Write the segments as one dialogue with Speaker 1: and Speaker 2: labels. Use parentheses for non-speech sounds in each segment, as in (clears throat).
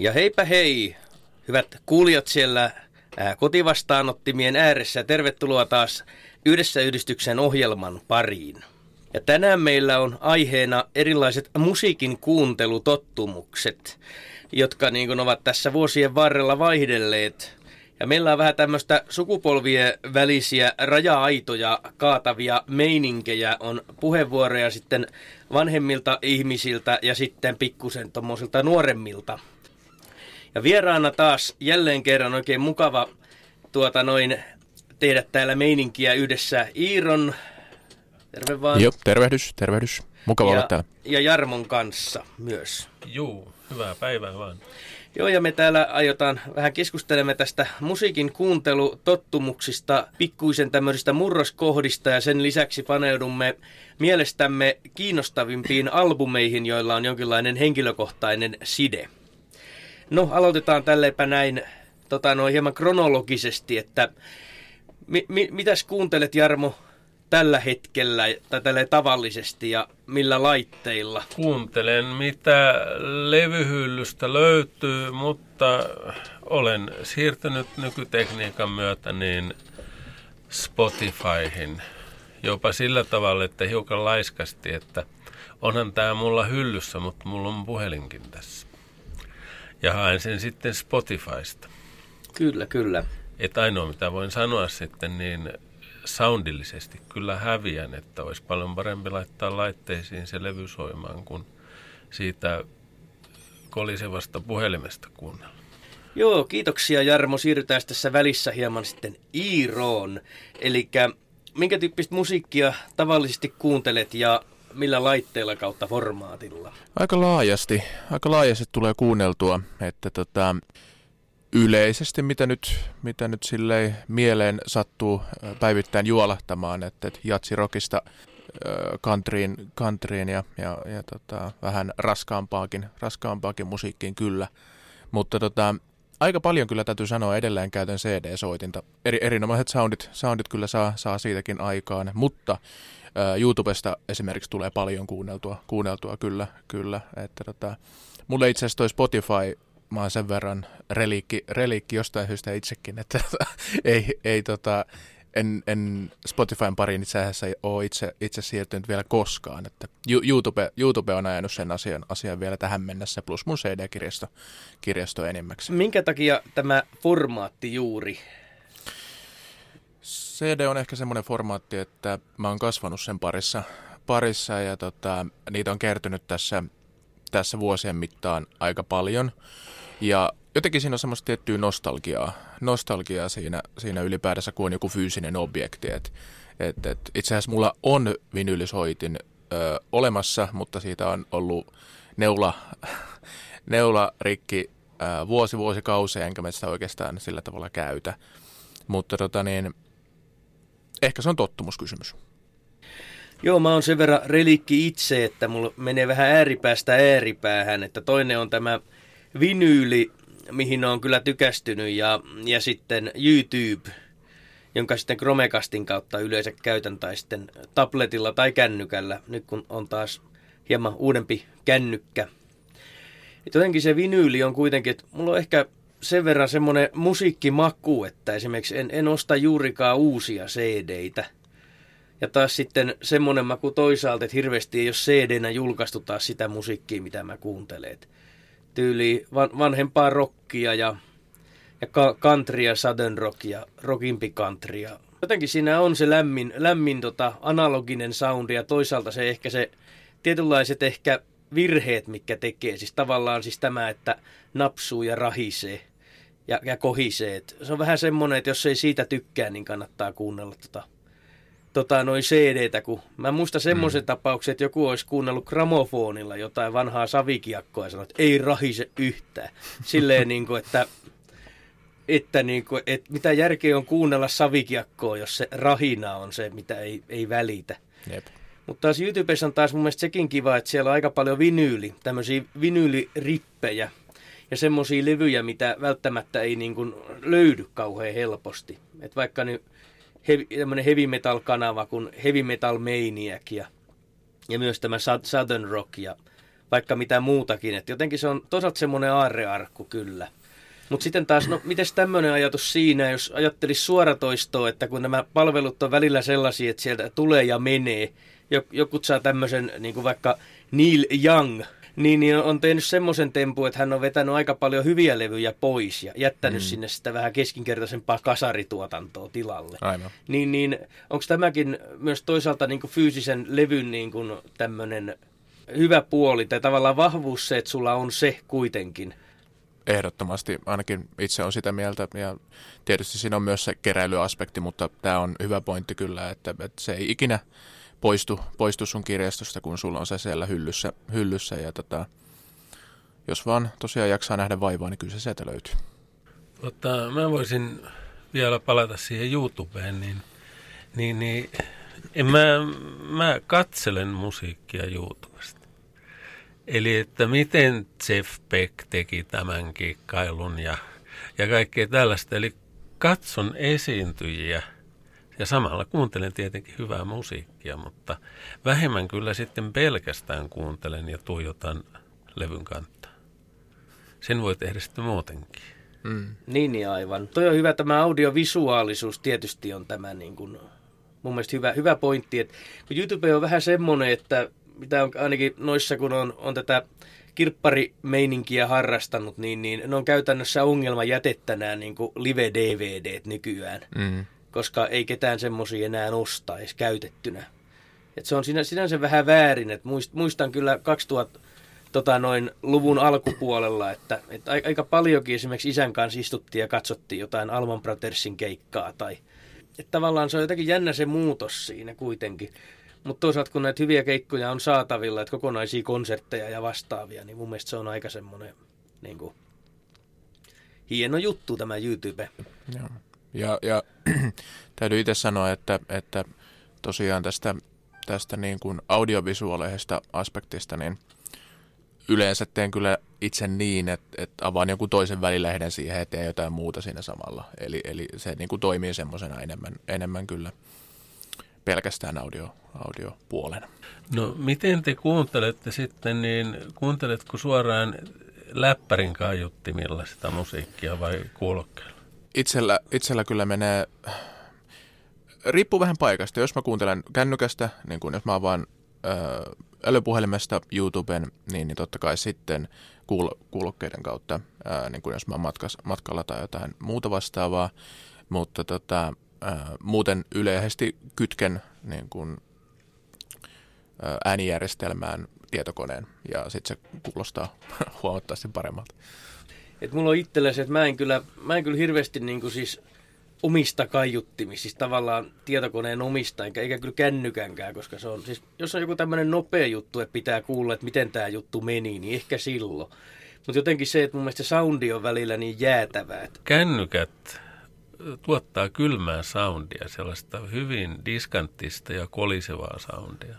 Speaker 1: Ja heipä hei, hyvät kuulijat siellä kotivastaanottimien ääressä. Tervetuloa taas Yhdessä yhdistyksen ohjelman pariin. Ja tänään meillä on aiheena erilaiset musiikin kuuntelutottumukset, jotka niin kuin ovat tässä vuosien varrella vaihdelleet. Ja meillä on vähän tämmöistä sukupolvien välisiä raja-aitoja kaatavia meininkejä, on puheenvuoroja sitten vanhemmilta ihmisiltä ja sitten pikkusen tuommoisilta nuoremmilta ja vieraana taas jälleen kerran oikein mukava tuota noin tehdä täällä meininkiä yhdessä Iiron.
Speaker 2: Terve vaan. Joo, tervehdys, tervehdys. Mukava
Speaker 1: ja,
Speaker 2: olla täällä.
Speaker 1: Ja Jarmon kanssa myös.
Speaker 3: Juu, hyvää päivää vaan.
Speaker 1: Joo, ja me täällä aiotaan vähän keskustelemme tästä musiikin kuuntelutottumuksista, pikkuisen tämmöisistä murroskohdista ja sen lisäksi paneudumme mielestämme kiinnostavimpiin albumeihin, joilla on jonkinlainen henkilökohtainen side. No, aloitetaan tälleepä näin tota, noin hieman kronologisesti, että mi, mi, mitäs kuuntelet Jarmo tällä hetkellä tai tällä tavallisesti ja millä laitteilla?
Speaker 3: Kuuntelen mitä levyhyllystä löytyy, mutta olen siirtynyt nykytekniikan myötä niin Spotifyhin jopa sillä tavalla, että hiukan laiskasti, että onhan tämä mulla hyllyssä, mutta mulla on puhelinkin tässä ja haen sen sitten Spotifysta.
Speaker 1: Kyllä, kyllä.
Speaker 3: Että ainoa mitä voin sanoa sitten, niin soundillisesti kyllä häviän, että olisi paljon parempi laittaa laitteisiin se levy soimaan kuin siitä kolisevasta puhelimesta kuunnella.
Speaker 1: Joo, kiitoksia Jarmo. Siirrytään tässä välissä hieman sitten Iiroon. Eli minkä tyyppistä musiikkia tavallisesti kuuntelet ja millä laitteella kautta formaatilla?
Speaker 2: Aika laajasti. Aika laajasti tulee kuunneltua, että tota, yleisesti mitä nyt, mitä nyt silleen mieleen sattuu päivittäin juolahtamaan, että, että jatsirokista countryin, countryin ja, ja, ja tota, vähän raskaampaakin, raskaampaakin musiikkiin kyllä. Mutta tota, aika paljon kyllä täytyy sanoa, edelleen käytän CD-soitinta. Eri, erinomaiset soundit, soundit kyllä saa, saa siitäkin aikaan, mutta YouTubesta esimerkiksi tulee paljon kuunneltua, kuunneltua kyllä, kyllä. Että tota, mulle itse asiassa toi Spotify, mä oon sen verran reliikki, reliikki jostain syystä itsekin, että tota, (laughs) ei, ei tota, en, en Spotifyn pariin itse asiassa ole itse, itse siirtynyt vielä koskaan. Että YouTube, YouTube on ajanut sen asian, asian vielä tähän mennessä, plus mun CD-kirjasto kirjasto enimmäksi.
Speaker 1: Minkä takia tämä formaatti juuri
Speaker 2: CD on ehkä semmoinen formaatti, että mä oon kasvanut sen parissa, parissa ja tota, niitä on kertynyt tässä, tässä vuosien mittaan aika paljon. Ja jotenkin siinä on semmoista tiettyä nostalgiaa, nostalgiaa siinä, siinä ylipäätänsä, kun on joku fyysinen objekti. Et, et, et, itse asiassa mulla on vinylisoitin ö, olemassa, mutta siitä on ollut neula, (laughs) neula rikki ö, vuosi vuosikausia, enkä mä sitä oikeastaan sillä tavalla käytä. Mutta tota niin, Ehkä se on tottumuskysymys.
Speaker 1: Joo, mä oon sen verran relikki itse, että mulla menee vähän ääripäästä ääripäähän, että toinen on tämä vinyyli, mihin on kyllä tykästynyt, ja, ja sitten YouTube, jonka sitten Chromecastin kautta yleensä käytän, tai sitten tabletilla tai kännykällä, nyt kun on taas hieman uudempi kännykkä. Et jotenkin se vinyyli on kuitenkin, että mulla on ehkä sen verran semmoinen musiikkimaku, että esimerkiksi en, en osta juurikaan uusia CD-tä. Ja taas sitten semmoinen maku toisaalta, että hirveästi ei ole CD-nä julkaistu taas sitä musiikkia, mitä mä kuuntelen. Tyyli van, vanhempaa rockia ja, ja countrya, southern rockia, rockimpi countrya. Jotenkin siinä on se lämmin, lämmin tota, analoginen soundi ja toisaalta se ehkä se tietynlaiset ehkä virheet, mikä tekee. Siis tavallaan siis tämä, että napsuu ja rahisee ja, ja kohisee. Et se on vähän semmoinen, että jos ei siitä tykkää, niin kannattaa kuunnella tota, tota noin CD-tä, kun mä muistan semmoisen mm. tapauksen, että joku olisi kuunnellut gramofonilla jotain vanhaa savikiakkoa ja sanoi, että ei rahise yhtään. Silleen (laughs) niin kuin, että, että, niin kuin, että mitä järkeä on kuunnella savikiakkoa, jos se rahina on se, mitä ei, ei välitä. Jep. Mutta taas YouTubessa on taas mun mielestä sekin kiva, että siellä on aika paljon vinyyli, tämmöisiä vinyylirippejä, ja semmoisia levyjä, mitä välttämättä ei niin kuin löydy kauhean helposti. Et vaikka nyt heavy, heavy metal-kanava kuin Heavy Metal Maniac ja, ja myös tämä Southern Rock ja vaikka mitä muutakin. Et jotenkin se on toisaalta semmoinen aarrearkku kyllä. Mutta sitten taas, no miten tämmöinen ajatus siinä, jos ajattelisi suoratoistoa, että kun nämä palvelut on välillä sellaisia, että sieltä tulee ja menee, joku saa tämmöisen niin kuin vaikka Neil Young, niin, niin on tehnyt semmoisen tempun, että hän on vetänyt aika paljon hyviä levyjä pois ja jättänyt mm. sinne sitä vähän keskinkertaisempaa kasarituotantoa tilalle.
Speaker 2: Aivan.
Speaker 1: Niin, niin onko tämäkin myös toisaalta niin kuin fyysisen levyn niin kuin tämmöinen hyvä puoli tai tavallaan vahvuus se, että sulla on se kuitenkin?
Speaker 2: Ehdottomasti, ainakin itse on sitä mieltä ja tietysti siinä on myös se keräilyaspekti, mutta tämä on hyvä pointti kyllä, että, että se ei ikinä poistu, poistu sun kirjastosta, kun sulla on se siellä hyllyssä, hyllyssä ja tota, jos vaan tosiaan jaksaa nähdä vaivaa, niin kyllä se sieltä löytyy.
Speaker 3: Tota, mä voisin vielä palata siihen YouTubeen, niin, niin, niin en mä, mä katselen musiikkia YouTubesta. Eli että miten Jeff Beck teki tämän kikkailun ja, ja kaikkea tällaista. Eli katson esiintyjiä – ja samalla kuuntelen tietenkin hyvää musiikkia, mutta vähemmän kyllä sitten pelkästään kuuntelen ja tuijotan levyn kantaa. Sen voi tehdä sitten muutenkin.
Speaker 1: Mm. Niin, niin aivan. Toi on hyvä, tämä audiovisuaalisuus tietysti on tämä niin kuin, mun mielestä hyvä, hyvä pointti. Että, kun YouTube on vähän semmoinen, että mitä on ainakin noissa, kun on, on tätä kirpparimeininkiä harrastanut, niin, niin ne on käytännössä ongelma jätettä nämä niin live-DVD nykyään. Mm koska ei ketään semmoisia enää osta edes käytettynä. Et se on sinä, sinänsä vähän väärin, että muistan kyllä 2000 tota noin, luvun alkupuolella, että, että aika paljonkin esimerkiksi isän kanssa istuttiin ja katsottiin jotain Alman Brothersin keikkaa. Tai, että tavallaan se on jotenkin jännä se muutos siinä kuitenkin. Mutta toisaalta kun näitä hyviä keikkoja on saatavilla, että kokonaisia konsertteja ja vastaavia, niin mun mielestä se on aika semmoinen niin kuin, hieno juttu tämä YouTube.
Speaker 2: Joo. Ja, ja (clears throat) täytyy itse sanoa, että, että tosiaan tästä, tästä niin kuin audiovisuaalisesta aspektista, niin yleensä teen kyllä itse niin, että, että avaan jonkun toisen välilehden siihen ja teen jotain muuta siinä samalla. Eli, eli se niin kuin toimii semmoisena enemmän, enemmän kyllä pelkästään audio, audiopuolena.
Speaker 3: No miten te kuuntelette sitten, niin kuunteletko suoraan läppärin kaiuttimilla sitä musiikkia vai kuulokkeella?
Speaker 2: Itsellä, itsellä kyllä menee, riippuu vähän paikasta. Jos mä kuuntelen kännykästä, niin kun jos mä avaan ö, älypuhelimesta YouTuben, niin, niin totta kai sitten kuul- kuulokkeiden kautta, ää, niin kuin jos mä matkas, matkalla tai jotain muuta vastaavaa. Mutta tota, ää, muuten yleisesti kytken niin kuin, ää, äänijärjestelmään tietokoneen ja sitten se kuulostaa (laughs) huomattavasti paremmalta.
Speaker 1: Et mulla on itsellä se, että mä en kyllä, mä en kyllä hirveästi niin kuin siis omista kaiuttimista, siis tavallaan tietokoneen omista, eikä, eikä kyllä kännykänkään, koska se on, siis jos on joku tämmöinen nopea juttu, että pitää kuulla, että miten tämä juttu meni, niin ehkä silloin. Mutta jotenkin se, että mun mielestä se soundi on välillä niin jäätävää. Että...
Speaker 3: Kännykät tuottaa kylmää soundia, sellaista hyvin diskanttista ja kolisevaa soundia.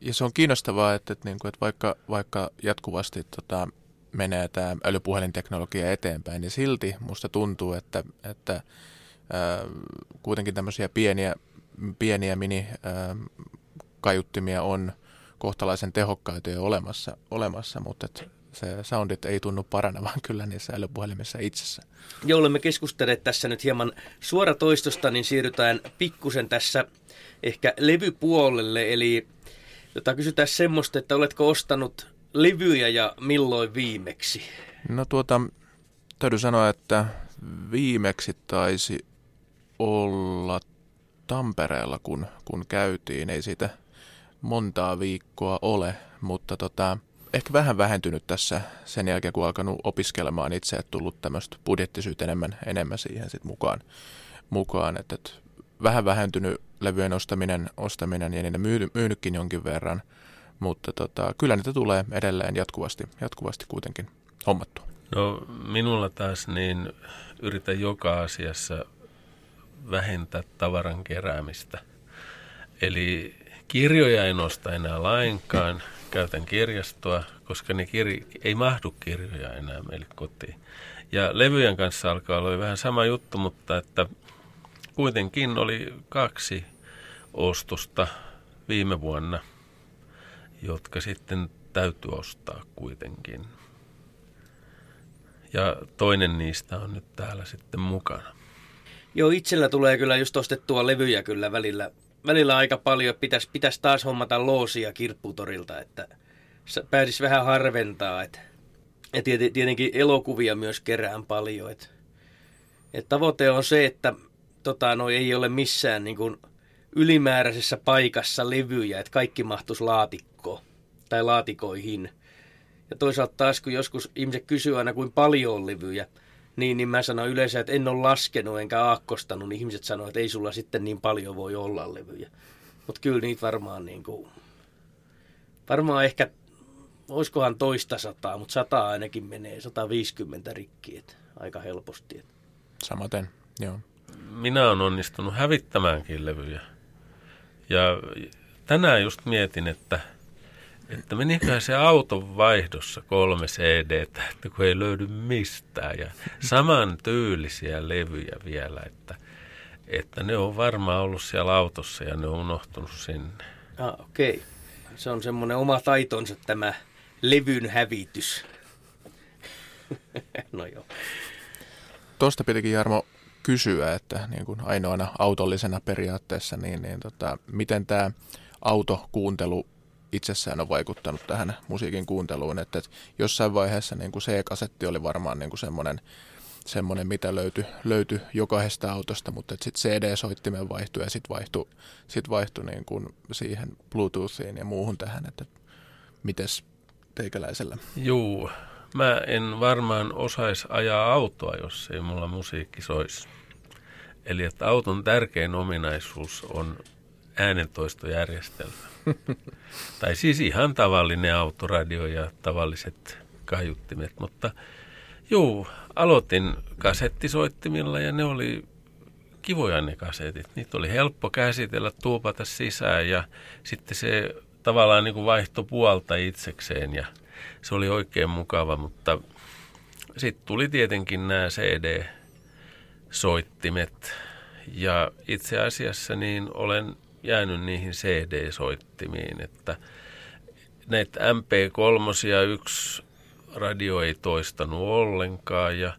Speaker 2: Ja se on kiinnostavaa, että, että, niin kuin, että vaikka, vaikka jatkuvasti tota, menee tämä älypuhelinteknologia eteenpäin, niin silti musta tuntuu, että, että ää, kuitenkin tämmöisiä pieniä, pieniä mini-kaiuttimia on kohtalaisen tehokkaita jo olemassa, olemassa mutta et se soundit ei tunnu paranevan kyllä niissä älypuhelimissa itsessä.
Speaker 1: Joo, olemme keskustelleet tässä nyt hieman suoratoistosta, niin siirrytään pikkusen tässä ehkä levypuolelle, eli jota kysytään semmoista, että oletko ostanut levyjä ja milloin viimeksi?
Speaker 2: No tuota, täytyy sanoa, että viimeksi taisi olla Tampereella, kun, kun käytiin. Ei siitä montaa viikkoa ole, mutta tota, ehkä vähän vähentynyt tässä sen jälkeen, kun alkanut opiskelemaan itse, että tullut tämmöistä budjettisyyt enemmän, enemmän siihen sit mukaan. mukaan että, että vähän vähentynyt levyjen ostaminen, ostaminen ja niitä myyny, myynytkin jonkin verran – mutta tota, kyllä niitä tulee edelleen jatkuvasti, jatkuvasti kuitenkin hommattu.
Speaker 3: No minulla taas niin yritän joka asiassa vähentää tavaran keräämistä. Eli kirjoja en osta enää lainkaan, käytän kirjastoa, koska ne kir- ei mahdu kirjoja enää meille kotiin. Ja levyjen kanssa alkaa olla vähän sama juttu, mutta että kuitenkin oli kaksi ostosta viime vuonna – jotka sitten täytyy ostaa kuitenkin. Ja toinen niistä on nyt täällä sitten mukana.
Speaker 1: Joo, itsellä tulee kyllä just ostettua levyjä kyllä välillä, välillä aika paljon. Pitäisi pitäis taas hommata loosia kirpputorilta, että pääsisi vähän harventaa. Et, ja tietenkin elokuvia myös kerään paljon. Et, et tavoite on se, että tota, no, ei ole missään niin kuin, ylimääräisessä paikassa levyjä, että kaikki mahtuisi laatikkoon tai laatikoihin. Ja toisaalta taas, kun joskus ihmiset kysyy aina, kuin paljon on levyjä, niin, niin mä sanon yleensä, että en ole laskenut enkä aakkostanut, niin ihmiset sanoo, että ei sulla sitten niin paljon voi olla levyjä. Mutta kyllä niitä varmaan niin kuin, varmaan ehkä, olisikohan toista sataa, mutta sata ainakin menee, 150 rikki, että aika helposti. Että.
Speaker 2: Samaten, joo.
Speaker 3: Minä olen onnistunut hävittämäänkin levyjä. Ja tänään just mietin, että, että meniköhän se auton vaihdossa kolme cd että kun ei löydy mistään. Ja saman tyylisiä levyjä vielä, että, että ne on varmaan ollut siellä autossa ja ne on unohtunut sinne.
Speaker 1: Ah, okei. Okay. Se on semmoinen oma taitonsa tämä levyn hävitys. (laughs) no joo.
Speaker 2: Tuosta pitikin Jarmo kysyä, että niin kuin ainoana autollisena periaatteessa, niin, niin tota, miten tämä autokuuntelu itsessään on vaikuttanut tähän musiikin kuunteluun, että, että jossain vaiheessa niin kuin C-kasetti oli varmaan niin kuin semmoinen, semmoinen, mitä löytyi, löytyi jokaisesta autosta, mutta sitten CD-soittimen vaihtui ja sitten vaihtui, sit vaihtui niin kuin siihen Bluetoothiin ja muuhun tähän, että mites teikäläisellä?
Speaker 3: Juu, mä en varmaan osaisi ajaa autoa, jos ei mulla musiikki soisi. Eli että auton tärkein ominaisuus on äänentoistojärjestelmä. (laughs) tai siis ihan tavallinen autoradio ja tavalliset kaiuttimet, mutta juu, aloitin kasettisoittimilla ja ne oli kivoja ne kasetit. Niitä oli helppo käsitellä, tuupata sisään ja sitten se tavallaan niin kuin vaihto puolta itsekseen ja se oli oikein mukava, mutta sitten tuli tietenkin nämä CD-soittimet ja itse asiassa niin olen jäänyt niihin CD-soittimiin, että näitä MP3 yksi radio ei toistanut ollenkaan ja,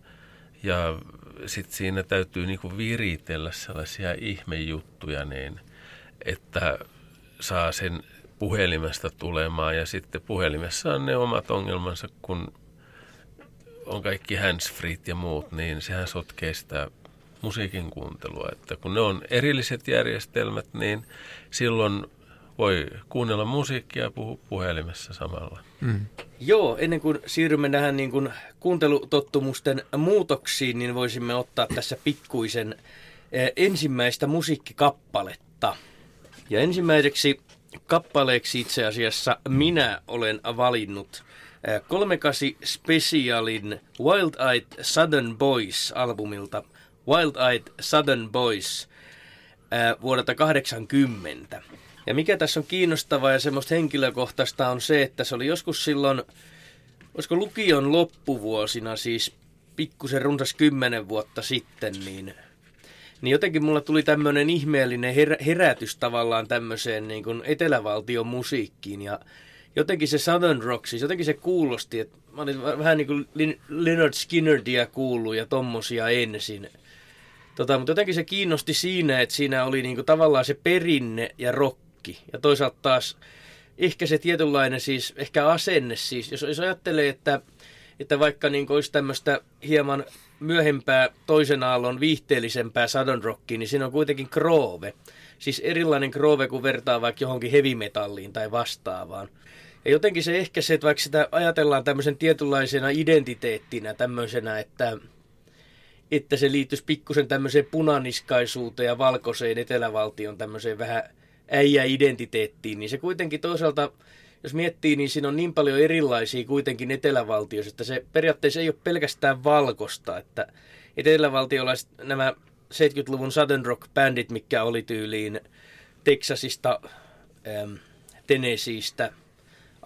Speaker 3: ja sitten siinä täytyy niinku viritellä sellaisia ihmejuttuja niin, että saa sen puhelimesta tulemaan ja sitten puhelimessa on ne omat ongelmansa, kun on kaikki handsfreet ja muut, niin sehän sotkee sitä musiikin kuuntelua. Että kun ne on erilliset järjestelmät, niin silloin voi kuunnella musiikkia ja puhua puhelimessa samalla. Mm.
Speaker 1: Joo, ennen kuin siirrymme tähän niin kuin kuuntelutottumusten muutoksiin, niin voisimme ottaa tässä pikkuisen eh, ensimmäistä musiikkikappaletta. Ja ensimmäiseksi kappaleeksi itse asiassa minä olen valinnut 38 Specialin Wild Eyed Southern Boys albumilta Wild Eyed Southern Boys vuodelta 80. Ja mikä tässä on kiinnostavaa ja semmoista henkilökohtaista on se, että se oli joskus silloin, olisiko lukion loppuvuosina, siis pikkusen runsas kymmenen vuotta sitten, niin niin jotenkin mulla tuli tämmöinen ihmeellinen her- herätys tavallaan tämmöiseen niin kuin etelävaltion musiikkiin ja jotenkin se Southern Rock, siis jotenkin se kuulosti, että mä olin vähän niin kuin Leonard Skinnerdia kuullut ja tommosia ensin. Tota, mutta jotenkin se kiinnosti siinä, että siinä oli niin kuin tavallaan se perinne ja rokki ja toisaalta taas ehkä se tietynlainen siis, ehkä asenne siis, jos, jos ajattelee, että, että vaikka niin olisi tämmöistä hieman myöhempää toisen aallon viihteellisempää Southern Rockia, niin siinä on kuitenkin kroove. Siis erilainen kroove, kun vertaa vaikka johonkin heavy metalliin tai vastaavaan. Ja jotenkin se ehkä se, että vaikka sitä ajatellaan tämmöisen tietynlaisena identiteettinä, tämmöisenä, että, että se liittyisi pikkusen tämmöiseen punaniskaisuuteen ja valkoiseen etelävaltion tämmöiseen vähän äijä-identiteettiin, niin se kuitenkin toisaalta jos miettii, niin siinä on niin paljon erilaisia kuitenkin etelävaltioissa, että se periaatteessa ei ole pelkästään valkosta, että etelävaltiolaiset nämä 70-luvun Southern Rock-bändit, mikä oli tyyliin Texasista, ähm, Tennesseeistä,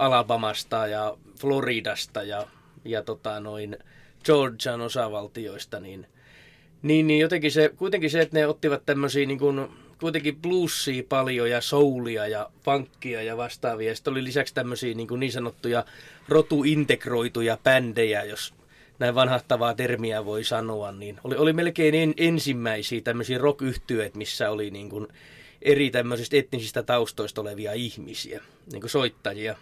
Speaker 1: Alabamasta ja Floridasta ja, ja tota noin Georgian osavaltioista, niin, niin, niin jotenkin se, kuitenkin se, että ne ottivat tämmöisiä niin kuin kuitenkin bluesia paljon ja soulia ja funkia ja vastaavia. Sitten oli lisäksi tämmöisiä niin, niin sanottuja rotuintegroituja bändejä, jos näin vanhahtavaa termiä voi sanoa, niin oli, oli melkein en, ensimmäisiä tämmöisiä rock missä oli niin kuin eri tämmöisistä etnisistä taustoista olevia ihmisiä, niin kuin soittajia.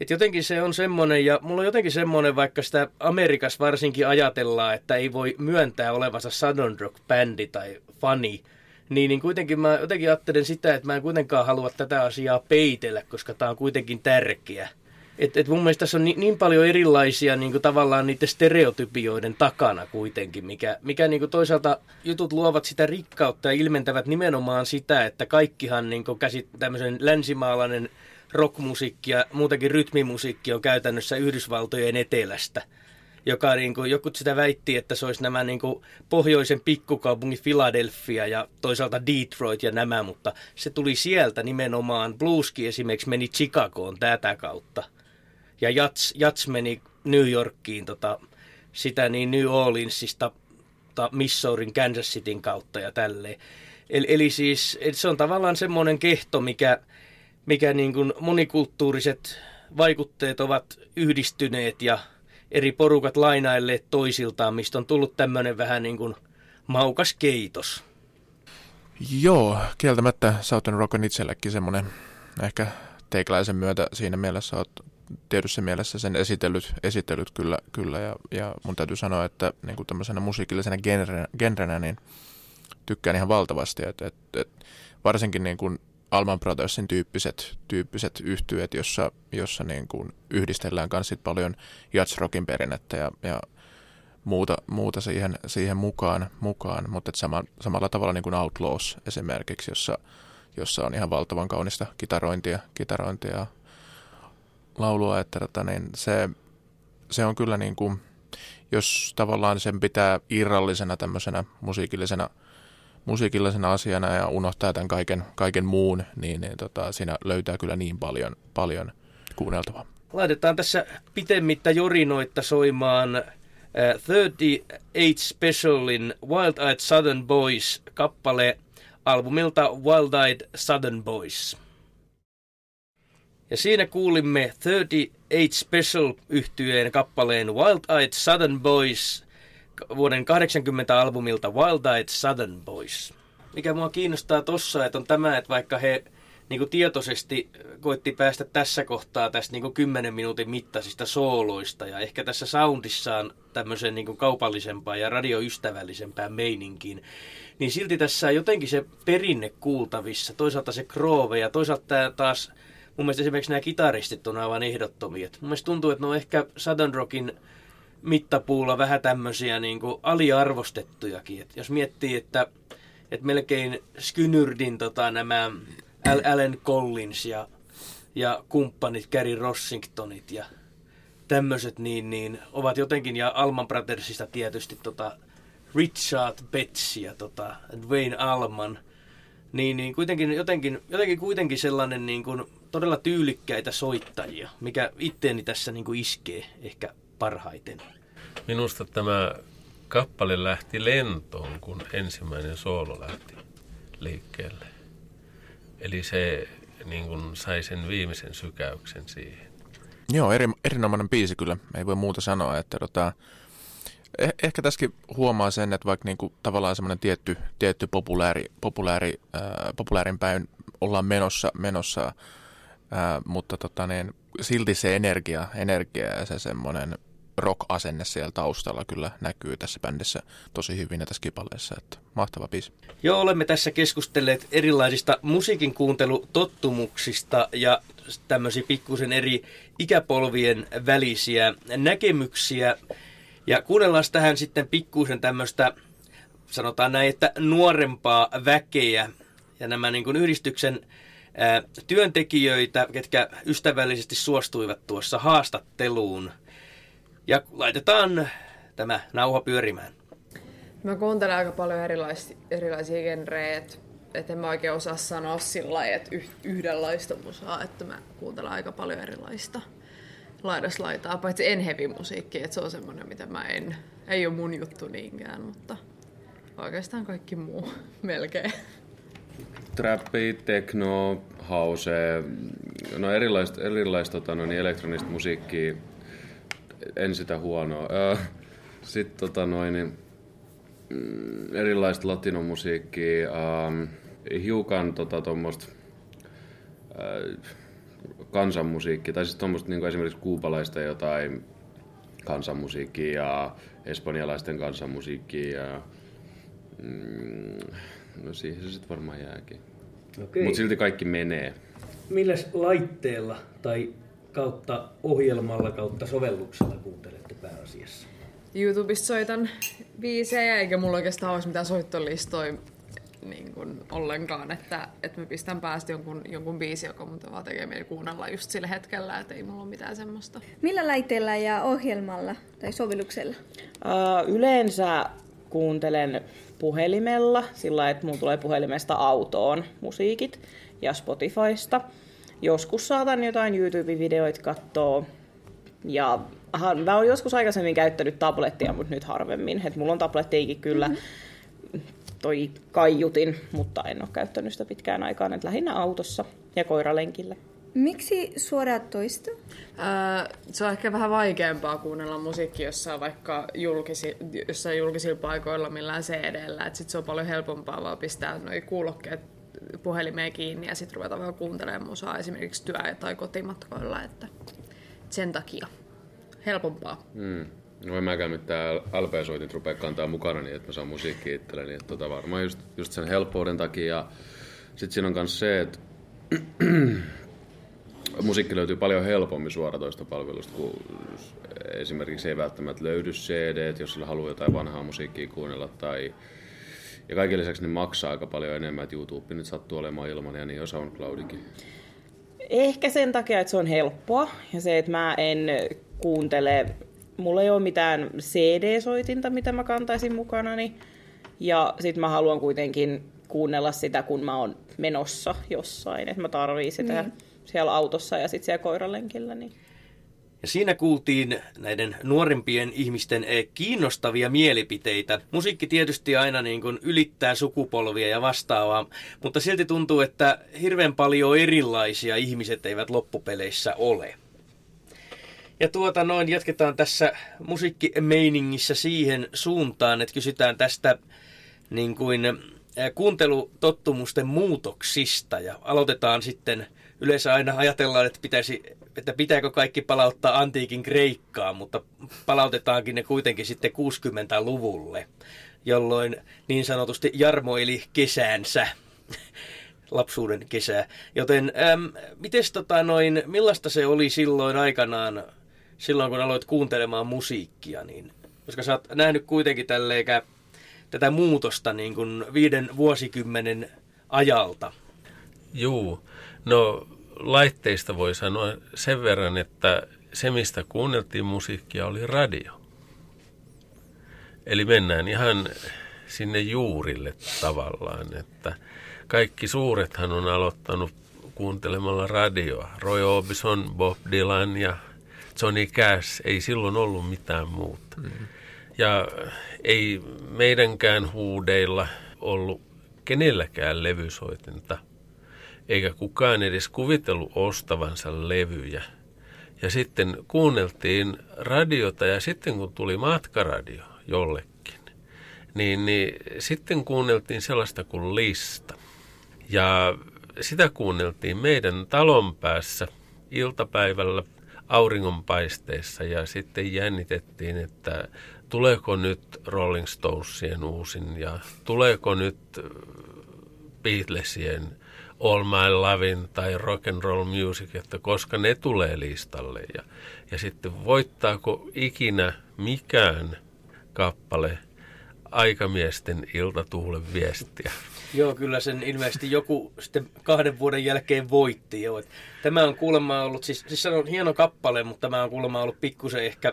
Speaker 1: Et jotenkin se on semmoinen, ja mulla on jotenkin semmoinen, vaikka sitä Amerikassa varsinkin ajatellaan, että ei voi myöntää olevansa Southern Rock-bändi tai fani, niin, niin kuitenkin mä jotenkin ajattelen sitä, että mä en kuitenkaan halua tätä asiaa peitellä, koska tämä on kuitenkin tärkeä. Et, et mun mielestä tässä on niin, niin paljon erilaisia niin kuin tavallaan niiden stereotypioiden takana kuitenkin, mikä, mikä niin kuin toisaalta jutut luovat sitä rikkautta ja ilmentävät nimenomaan sitä, että kaikkihan niin kuin käsit, tämmöisen länsimaalainen rockmusiikki ja muutenkin rytmimusiikki on käytännössä Yhdysvaltojen etelästä joka niin kuin, joku sitä väitti, että se olisi nämä niin kuin, pohjoisen pikkukaupungin Philadelphia ja toisaalta Detroit ja nämä, mutta se tuli sieltä nimenomaan. Blueski esimerkiksi meni Chicagoon tätä kautta ja Jats, Jats meni New Yorkiin tota, sitä niin New Orleansista ta, Missourin Kansas Cityn kautta ja tälleen. Eli, eli siis se on tavallaan semmoinen kehto, mikä, mikä niin kuin monikulttuuriset vaikutteet ovat yhdistyneet ja eri porukat lainailleet toisiltaan, mistä on tullut tämmöinen vähän niin kuin maukas keitos.
Speaker 2: Joo, kieltämättä Southern Rock on itsellekin semmoinen ehkä teikäläisen myötä siinä mielessä olet tietyssä mielessä sen esitellyt, esitellyt kyllä, kyllä ja, ja mun täytyy sanoa, että niin kuin tämmöisenä musiikillisena genrenä, genrenä niin tykkään ihan valtavasti, että et, et, varsinkin niin kuin Alman Brothersin tyyppiset, tyyppiset yhtyöt, jossa, jossa niin kuin yhdistellään myös paljon jatsrockin perinnettä ja, ja muuta, muuta siihen, siihen mukaan, mukaan. mutta sama, samalla tavalla niin kuin Outlaws esimerkiksi, jossa, jossa on ihan valtavan kaunista kitarointia, kitarointia laulua, että tota, niin se, se on kyllä niin kuin, jos tavallaan sen pitää irrallisena tämmöisenä musiikillisena, musiikillisena asiana ja unohtaa tämän kaiken, kaiken muun, niin, niin tota, siinä löytää kyllä niin paljon, paljon kuunneltavaa.
Speaker 1: Laitetaan tässä pitemmittä jorinoitta soimaan uh, 38 Specialin Wild Eyed Southern Boys kappale albumilta Wild Eyed Southern Boys. Ja siinä kuulimme 38 Special yhtyeen kappaleen Wild Eyed Southern Boys vuoden 80 albumilta Wild Eyed Southern Boys. Mikä mua kiinnostaa tossa, että on tämä, että vaikka he niin kuin tietoisesti koitti päästä tässä kohtaa tästä niin kuin 10 minuutin mittaisista sooloista ja ehkä tässä soundissaan tämmöisen niin kuin kaupallisempaan ja radioystävällisempään meininkiin, niin silti tässä on jotenkin se perinne kuultavissa, toisaalta se kroove ja toisaalta taas mun mielestä esimerkiksi nämä kitaristit on aivan ehdottomia. mun mielestä tuntuu, että ne on ehkä Southern Rockin mittapuulla vähän tämmöisiä niin kuin aliarvostettujakin. Et jos miettii, että, että melkein Skynyrdin tota, nämä Alan Collins ja, ja kumppanit, Gary Rossingtonit ja tämmöiset, niin, niin ovat jotenkin, ja Alman Brothersista tietysti tota, Richard Betts ja tota, Dwayne Alman, niin, niin kuitenkin, jotenkin, jotenkin kuitenkin sellainen niin kuin todella tyylikkäitä soittajia, mikä itteeni tässä niin kuin iskee ehkä parhaiten.
Speaker 3: Minusta tämä kappale lähti lentoon, kun ensimmäinen soolo lähti liikkeelle. Eli se niin kuin sai sen viimeisen sykäyksen siihen.
Speaker 2: Joo, eri, erinomainen biisi kyllä. Ei voi muuta sanoa, että tota, eh, ehkä tässäkin huomaa sen, että vaikka niinku tavallaan semmoinen tietty, tietty populääri, populääri, äh, populäärin päin ollaan menossa, menossa Ää, mutta tota, niin, silti se energia, energia ja se semmoinen rock-asenne siellä taustalla kyllä näkyy tässä bändissä tosi hyvin ja tässä kipaleessa, että mahtava biisi.
Speaker 1: Joo, olemme tässä keskustelleet erilaisista musiikin kuuntelutottumuksista ja tämmöisiä pikkusen eri ikäpolvien välisiä näkemyksiä. Ja kuunnellaan tähän sitten pikkuisen tämmöistä, sanotaan näin, että nuorempaa väkeä. Ja nämä niin kuin yhdistyksen työntekijöitä, ketkä ystävällisesti suostuivat tuossa haastatteluun. Ja laitetaan tämä nauha pyörimään.
Speaker 4: Mä kuuntelen aika paljon erilaisia, erilaisia genrejä, että et en mä oikein osaa sanoa sillä lailla, että yhdenlaista musaa, että mä kuuntelen aika paljon erilaista laidaslaitaa, paitsi en heavy musiikki, että se on semmoinen, mitä mä en, ei ole mun juttu niinkään, mutta oikeastaan kaikki muu (laughs) melkein.
Speaker 5: trappi, techno, house, no erilaista, erilaista tota, no, niin elektronista musiikkia, en sitä huonoa. Sitten tota, noin, niin, mm, erilaista latinomusiikkia, um, hiukan tota, tuommoista uh, kansanmusiikkia, tai siis tuommoista niin esimerkiksi kuupalaista jotain kansanmusiikkia ja espanjalaisten kansanmusiikkia ja mm, no siihen se sitten varmaan jääkin. Mutta silti kaikki menee.
Speaker 1: Milläs laitteella tai kautta ohjelmalla kautta sovelluksella kuuntelette pääasiassa?
Speaker 4: YouTubesta soitan biisejä, eikä mulla oikeastaan olisi mitään soittolistoja niin kuin ollenkaan, että, että mä pistän päästä jonkun, jonkun biisi, joka mun vaan tekee mieli kuunnella just sillä hetkellä, että ei mulla ole mitään semmoista.
Speaker 6: Millä laitteella ja ohjelmalla tai sovelluksella?
Speaker 7: Uh, yleensä kuuntelen puhelimella, sillä että mulla tulee puhelimesta autoon musiikit ja Spotifysta. Joskus saatan jotain YouTube-videoita katsoa. Ja aha, mä oon joskus aikaisemmin käyttänyt tablettia, mutta nyt harvemmin. Et mulla on tablettiikin kyllä mm-hmm. toi kaiutin, mutta en ole käyttänyt sitä pitkään aikaan. Et lähinnä autossa ja koiralenkillä.
Speaker 6: Miksi suoraa toista?
Speaker 4: Öö, se on ehkä vähän vaikeampaa kuunnella musiikkia jossain vaikka julkisi, jossain julkisilla paikoilla millään CD-llä. Sitten se on paljon helpompaa vaan pistää noi kuulokkeet puhelimeen kiinni ja sitten ruveta vaan kuuntelemaan musaa esimerkiksi työ- tai kotimatkoilla. Että sen takia helpompaa.
Speaker 5: Mm. No en mäkään nyt tää LP-soitit rupea kantaa mukana niin, että mä saan musiikkia itselleni. Että tota varmaan just, just sen helppouden takia. Sitten siinä on myös se, että (clears throat) musiikki löytyy paljon helpommin suoratoista palvelusta, kun esimerkiksi ei välttämättä löydy CD, jos haluaa jotain vanhaa musiikkia kuunnella tai ja kaiken lisäksi ne maksaa aika paljon enemmän, että YouTube nyt sattuu olemaan ilman ja niin on SoundCloudikin.
Speaker 7: Ehkä sen takia, että se on helppoa ja se, että mä en kuuntele, mulla ei ole mitään CD-soitinta, mitä mä kantaisin mukanani. Ja sit mä haluan kuitenkin kuunnella sitä, kun mä oon menossa jossain, että mä tarvii sitä mm. siellä autossa ja sitten siellä koiralenkillä. Niin.
Speaker 1: Ja siinä kuultiin näiden nuorempien ihmisten eh, kiinnostavia mielipiteitä. Musiikki tietysti aina niin kuin ylittää sukupolvia ja vastaavaa, mutta silti tuntuu, että hirveän paljon erilaisia ihmiset eivät loppupeleissä ole. Ja tuota noin jatketaan tässä musiikkimeiningissä siihen suuntaan, että kysytään tästä niin kuin kuuntelutottumusten muutoksista ja aloitetaan sitten yleensä aina ajatellaan, että, pitäisi, että pitääkö kaikki palauttaa antiikin Kreikkaan, mutta palautetaankin ne kuitenkin sitten 60-luvulle, jolloin niin sanotusti jarmoili kesäänsä lapsuuden kesää. Joten äm, mites tota noin, millaista se oli silloin aikanaan, silloin kun aloit kuuntelemaan musiikkia, niin, koska sä oot nähnyt kuitenkin tälleen tätä muutosta niin kuin viiden vuosikymmenen ajalta?
Speaker 3: Juu, no laitteista voi sanoa sen verran, että se mistä kuunneltiin musiikkia oli radio. Eli mennään ihan sinne juurille tavallaan, että kaikki suurethan on aloittanut kuuntelemalla radioa. Roy Orbison, Bob Dylan ja Johnny Cash, ei silloin ollut mitään muuta. Mm-hmm. Ja ei meidänkään huudeilla ollut kenelläkään levysoitinta, eikä kukaan edes kuvitellut ostavansa levyjä. Ja sitten kuunneltiin radiota ja sitten kun tuli matkaradio jollekin, niin, niin sitten kuunneltiin sellaista kuin lista. Ja sitä kuunneltiin meidän talon päässä iltapäivällä auringonpaisteessa ja sitten jännitettiin, että tuleeko nyt Rolling Stonesien uusin ja tuleeko nyt Beatlesien All My Lovin tai Rock and Roll Music, että koska ne tulee listalle ja, ja sitten voittaako ikinä mikään kappale aikamiesten iltatuulen viestiä.
Speaker 1: Joo, kyllä sen ilmeisesti joku sitten kahden vuoden jälkeen voitti. Joo. Tämä on kuulemma ollut, siis, siis se on hieno kappale, mutta tämä on kuulemma ollut pikkusen ehkä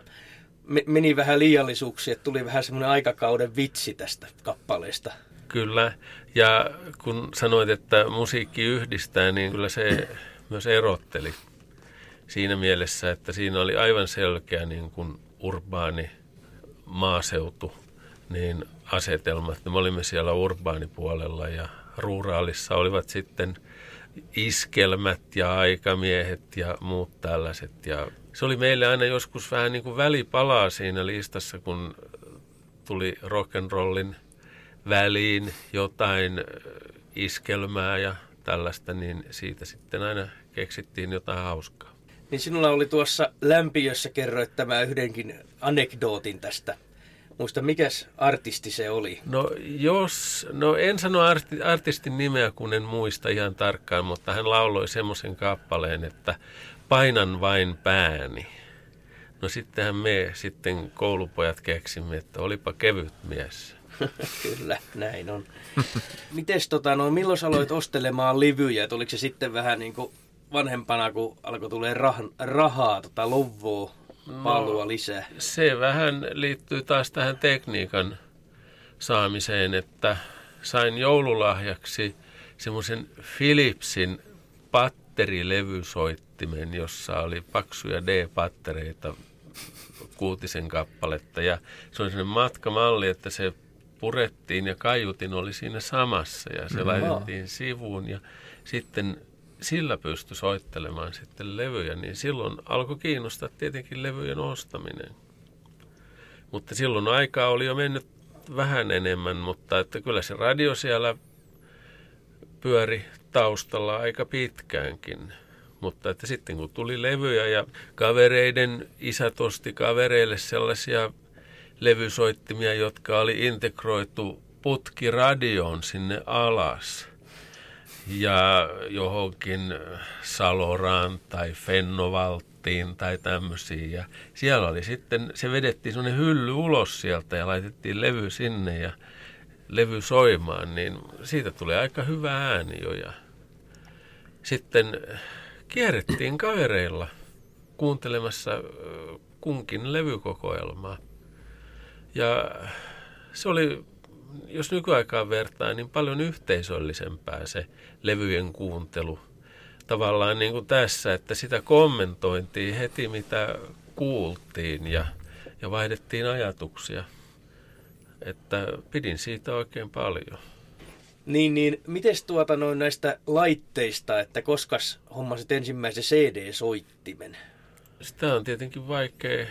Speaker 1: meni vähän liiallisuuksia, että tuli vähän semmoinen aikakauden vitsi tästä kappaleesta.
Speaker 3: Kyllä, ja kun sanoit, että musiikki yhdistää, niin kyllä se myös erotteli siinä mielessä, että siinä oli aivan selkeä niin kuin urbaani maaseutu niin asetelmat. Me olimme siellä urbaanipuolella ja ruuraalissa olivat sitten iskelmät ja aikamiehet ja muut tällaiset. Ja se oli meille aina joskus vähän niin kuin välipalaa siinä listassa, kun tuli rock'n'rollin väliin jotain iskelmää ja tällaista, niin siitä sitten aina keksittiin jotain hauskaa.
Speaker 1: Niin sinulla oli tuossa lämpiössä kerroit tämä yhdenkin anekdootin tästä. Muista, mikäs artisti se oli?
Speaker 3: No jos, no en sano arti, artistin nimeä, kun en muista ihan tarkkaan, mutta hän lauloi semmoisen kappaleen, että painan vain pääni. No sittenhän me sitten koulupojat keksimme, että olipa kevyt mies. (laughs)
Speaker 1: Kyllä, näin on. (laughs) Mites tota, no, milloin aloit ostelemaan livyjä? Oliko se sitten vähän niin kuin vanhempana, kun alkoi tulee rah, rahaa, tota, luvua, palua no, lisää?
Speaker 3: Se vähän liittyy taas tähän tekniikan saamiseen, että sain joululahjaksi semmoisen Philipsin patterilevysoittimen, jossa oli paksuja D-pattereita kuutisen kappaletta. Ja se on sellainen matkamalli, että se purettiin ja kaiutin oli siinä samassa ja se no. laitettiin sivuun ja sitten sillä pystyi soittelemaan sitten levyjä, niin silloin alkoi kiinnostaa tietenkin levyjen ostaminen. Mutta silloin aikaa oli jo mennyt vähän enemmän, mutta että kyllä se radio siellä pyöri taustalla aika pitkäänkin. Mutta että sitten kun tuli levyjä ja kavereiden isät osti kavereille sellaisia levysoittimia, jotka oli integroitu putkiradioon sinne alas ja johonkin Saloraan tai Fennovalttiin tai tämmöisiin. Ja siellä oli sitten, se vedettiin semmoinen hylly ulos sieltä ja laitettiin levy sinne ja levy soimaan, niin siitä tuli aika hyvä ääni jo. Ja sitten kierrettiin kavereilla kuuntelemassa kunkin levykokoelmaa. Ja se oli, jos nykyaikaan vertaa, niin paljon yhteisöllisempää se levyjen kuuntelu. Tavallaan niin kuin tässä, että sitä kommentointiin heti mitä kuultiin ja, ja vaihdettiin ajatuksia. Että pidin siitä oikein paljon.
Speaker 1: Niin, niin miten tuota noin näistä laitteista, että koskas hommasit ensimmäisen CD-soittimen?
Speaker 3: Sitä on tietenkin vaikea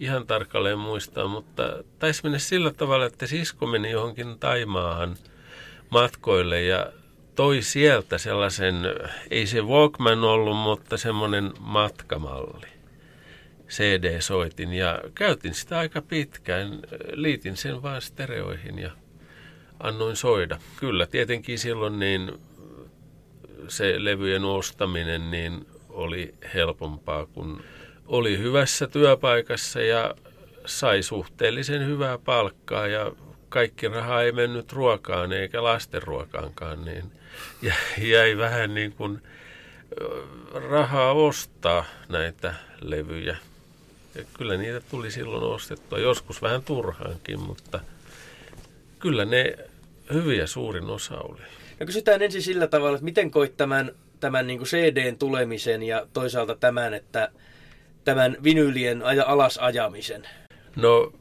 Speaker 3: ihan tarkalleen muistaa, mutta taisi mennä sillä tavalla, että sisko meni johonkin Taimaahan matkoille ja toi sieltä sellaisen, ei se Walkman ollut, mutta semmoinen matkamalli. CD-soitin ja käytin sitä aika pitkään. Liitin sen vaan stereoihin ja annoin soida. Kyllä, tietenkin silloin niin se levyjen ostaminen niin oli helpompaa, kun oli hyvässä työpaikassa ja sai suhteellisen hyvää palkkaa ja kaikki raha ei mennyt ruokaan eikä lasten ruokaankaan, niin jäi vähän niin kuin rahaa ostaa näitä levyjä. Ja kyllä niitä tuli silloin ostettua, joskus vähän turhaankin, mutta kyllä ne hyviä suurin osa oli.
Speaker 1: Ja kysytään ensin sillä tavalla, että miten koit tämän, tämän niin CDn tulemisen ja toisaalta tämän, että tämän vinyylien aja, alas ajamisen?
Speaker 3: No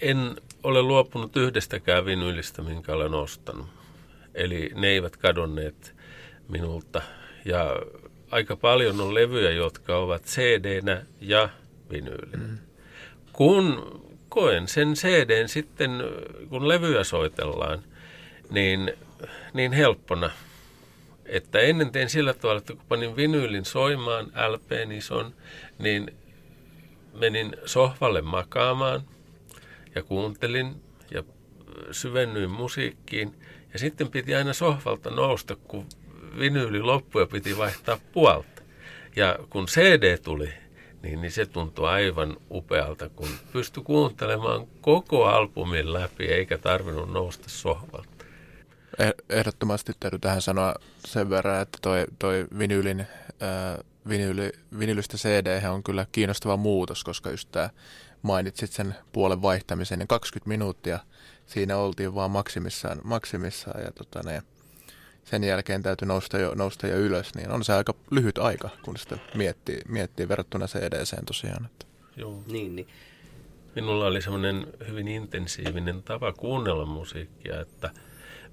Speaker 3: en ole luopunut yhdestäkään vinyylistä, minkä olen ostanut. Eli ne eivät kadonneet minulta. Ja aika paljon on levyjä, jotka ovat CD-nä ja vinyylinä. Mm. Kun koen sen CDn sitten, kun levyä soitellaan, niin, niin helppona. Että ennen tein sillä tavalla, että kun panin vinyylin soimaan, LP ison, niin menin sohvalle makaamaan ja kuuntelin ja syvennyin musiikkiin. Ja sitten piti aina sohvalta nousta, kun vinyyli loppui ja piti vaihtaa puolta. Ja kun CD tuli, niin, niin se tuntui aivan upealta, kun pystyi kuuntelemaan koko albumin läpi eikä tarvinnut nousta sohvalta.
Speaker 2: Eh, ehdottomasti täytyy tähän sanoa sen verran, että toi, toi vinyylin, äh, vinyyli, vinyylystä CD on kyllä kiinnostava muutos, koska just tämä mainitsit sen puolen vaihtamisen, niin 20 minuuttia siinä oltiin vaan maksimissaan, maksimissaan ja tota ne, sen jälkeen täytyy nousta jo, nousta jo ylös, niin on se aika lyhyt aika, kun sitä miettii, miettii verrattuna CD-seen tosiaan. Että.
Speaker 1: Joo. Niin, niin.
Speaker 3: minulla oli semmoinen hyvin intensiivinen tapa kuunnella musiikkia, että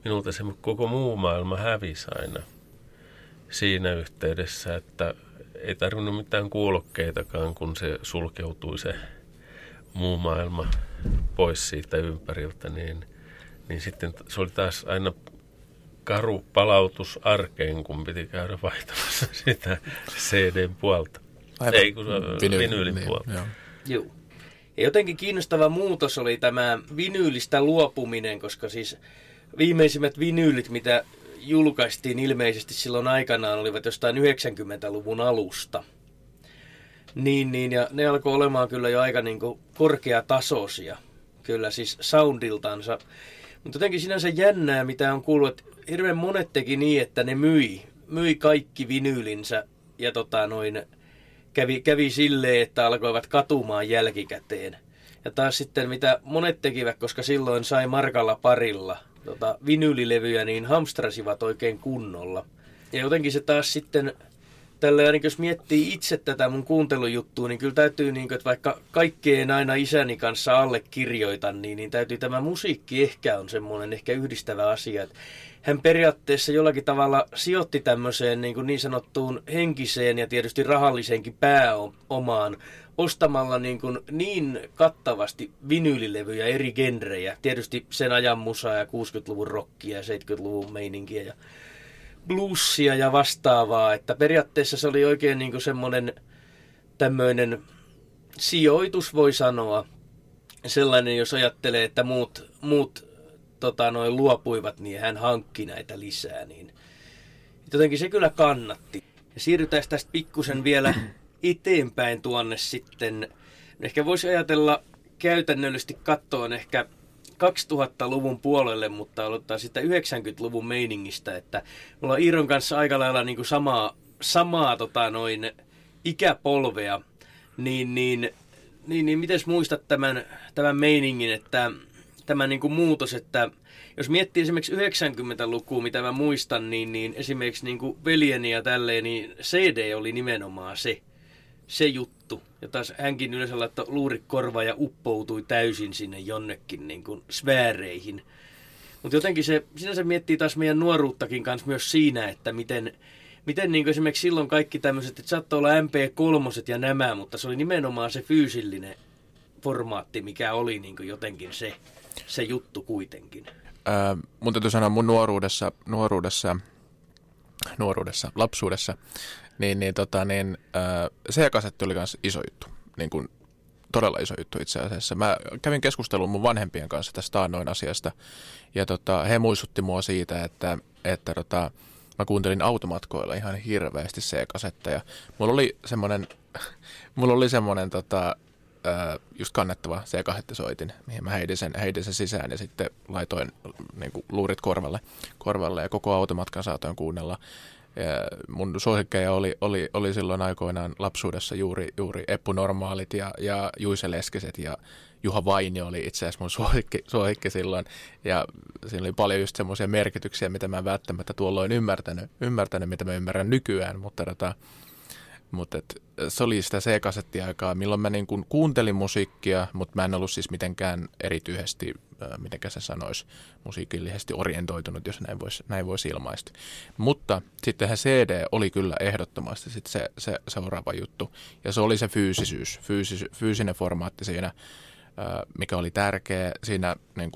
Speaker 3: minulta se koko muu maailma hävisi aina siinä yhteydessä, että ei tarvinnut mitään kuulokkeitakaan, kun se sulkeutui se muu maailma pois siitä ympäriltä, niin, niin sitten se oli taas aina karu palautus arkeen, kun piti käydä vaihtamassa (laughs) sitä CD-puolta. Aivan. Ei, kun Vinyl, vinyylin niin, puolta. Joo.
Speaker 1: Joo. Ja jotenkin kiinnostava muutos oli tämä vinyylistä luopuminen, koska siis viimeisimmät vinyylit, mitä julkaistiin ilmeisesti silloin aikanaan, olivat jostain 90-luvun alusta. Niin, niin, ja ne alkoi olemaan kyllä jo aika niin korkeatasoisia, kyllä siis soundiltansa. Mutta jotenkin sinänsä jännää, mitä on kuullut, että hirveän monet teki niin, että ne myi, myi kaikki vinyylinsä ja tota noin, kävi, kävi silleen, että alkoivat katumaan jälkikäteen. Ja taas sitten mitä monet tekivät, koska silloin sai markalla parilla tota, vinyylilevyjä, niin hamstrasivat oikein kunnolla. Ja jotenkin se taas sitten, tällä niin jos miettii itse tätä mun kuuntelujuttua, niin kyllä täytyy, niin kuin, että vaikka kaikkeen aina isäni kanssa allekirjoitan, niin, niin täytyy tämä musiikki ehkä on semmoinen ehkä yhdistävä asia. Että hän periaatteessa jollakin tavalla sijoitti tämmöiseen niin, kuin niin sanottuun henkiseen ja tietysti rahalliseenkin pääomaan ostamalla niin, kuin niin kattavasti vinyylilevyjä eri genrejä. Tietysti sen ajan musaa ja 60-luvun rockia ja 70-luvun meininkiä ja bluesia ja vastaavaa. Että periaatteessa se oli oikein niin kuin semmoinen tämmöinen sijoitus voi sanoa. Sellainen, jos ajattelee, että muut, muut tota, noin luopuivat, niin hän hankki näitä lisää. Niin jotenkin se kyllä kannatti. Ja siirrytään tästä pikkusen vielä eteenpäin tuonne sitten. Ehkä voisi ajatella käytännöllisesti kattoon ehkä 2000-luvun puolelle, mutta aloittaa sitä 90-luvun meiningistä, että mulla on Iiron kanssa aika lailla niin kuin samaa, samaa tota noin ikäpolvea, niin, niin, niin, niin miten muistat tämän, tämän meiningin, että tämä niin kuin muutos, että jos miettii esimerkiksi 90-lukua, mitä mä muistan, niin, niin esimerkiksi niin kuin veljeni ja tälleen, niin CD oli nimenomaan se, se juttu. Ja taas hänkin yleensä laittoi luurikorva ja uppoutui täysin sinne jonnekin niin kuin sfääreihin. Mutta jotenkin se, sinänsä miettii taas meidän nuoruuttakin kanssa myös siinä, että miten, miten niin esimerkiksi silloin kaikki tämmöiset, että saattoi olla MP3 ja nämä, mutta se oli nimenomaan se fyysillinen formaatti, mikä oli niin jotenkin se, se juttu kuitenkin.
Speaker 2: Ää, mun täytyy sanoa mun nuoruudessa, nuoruudessa, nuoruudessa, lapsuudessa, niin, niin, tota, niin se kasetti oli myös iso juttu, niin kuin, todella iso juttu itse asiassa. Mä kävin keskustelun mun vanhempien kanssa tästä noin asiasta, ja tota, he muistutti mua siitä, että, että tota, mä kuuntelin automatkoilla ihan hirveästi C-kasetteja. Mulla oli semmoinen, (laughs) mulla oli semmoinen tota, just kannettava C-kasettisoitin, mihin mä heidin sen, heidin sen sisään ja sitten laitoin niin kuin, luurit korvalle, korvalle ja koko automatkan saatoin kuunnella. Mun suosikkeja oli, oli, oli silloin aikoinaan lapsuudessa juuri, juuri Eppu Normaalit ja, ja Juise Leskiset ja Juha Vainio oli itse asiassa mun (laughs) suosikki, suosikki silloin. Ja siinä oli paljon just semmoisia merkityksiä, mitä mä en välttämättä tuolloin ymmärtänyt, ymmärtänyt mitä mä ymmärrän nykyään, mutta tota, mutta se oli sitä C-kasettiaikaa, milloin mä niin kun kuuntelin musiikkia, mutta mä en ollut siis mitenkään erityisesti, äh, miten se sanoisi, musiikillisesti orientoitunut, jos näin voisi näin vois ilmaista. Mutta sittenhän CD oli kyllä ehdottomasti sit se, se seuraava juttu. Ja se oli se fyysisyys, fyysis, fyysinen formaatti siinä, äh, mikä oli tärkeä. Siinä niin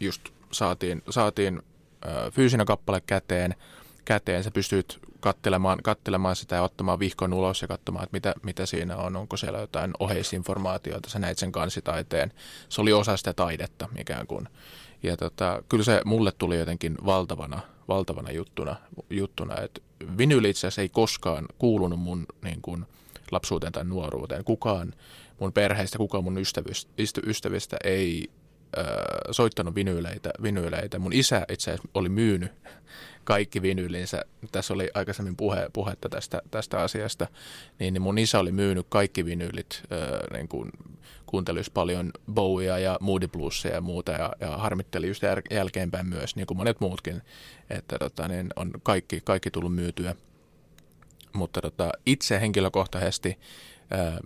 Speaker 2: just saatiin, saatiin äh, fyysinen kappale käteen – käteen. Sä pystyt kattelemaan, kattelemaan sitä ja ottamaan vihkon ulos ja katsomaan, että mitä, mitä siinä on. Onko siellä jotain oheisinformaatiota. Sä näit sen kansitaiteen. Se oli osa sitä taidetta ikään kuin. Ja tota, kyllä se mulle tuli jotenkin valtavana, valtavana juttuna, juttuna että vinyli itse asiassa ei koskaan kuulunut mun niin kuin, lapsuuteen tai nuoruuteen. Kukaan mun perheestä, kukaan mun ystävistä, ystävistä ei soittanut vinyyleitä, vinyyleitä. Mun isä itse asiassa oli myynyt kaikki vinyylinsä. Tässä oli aikaisemmin puhe, puhetta tästä, tästä asiasta. Niin, niin mun isä oli myynyt kaikki vinyylit, äh, niin kuin kuuntelisi paljon Bowiea ja Moody Bluesia ja muuta ja, ja harmitteli just jälkeenpäin myös, niin kuin monet muutkin, että tota, niin on kaikki, kaikki tullut myytyä. Mutta tota, itse henkilökohtaisesti äh,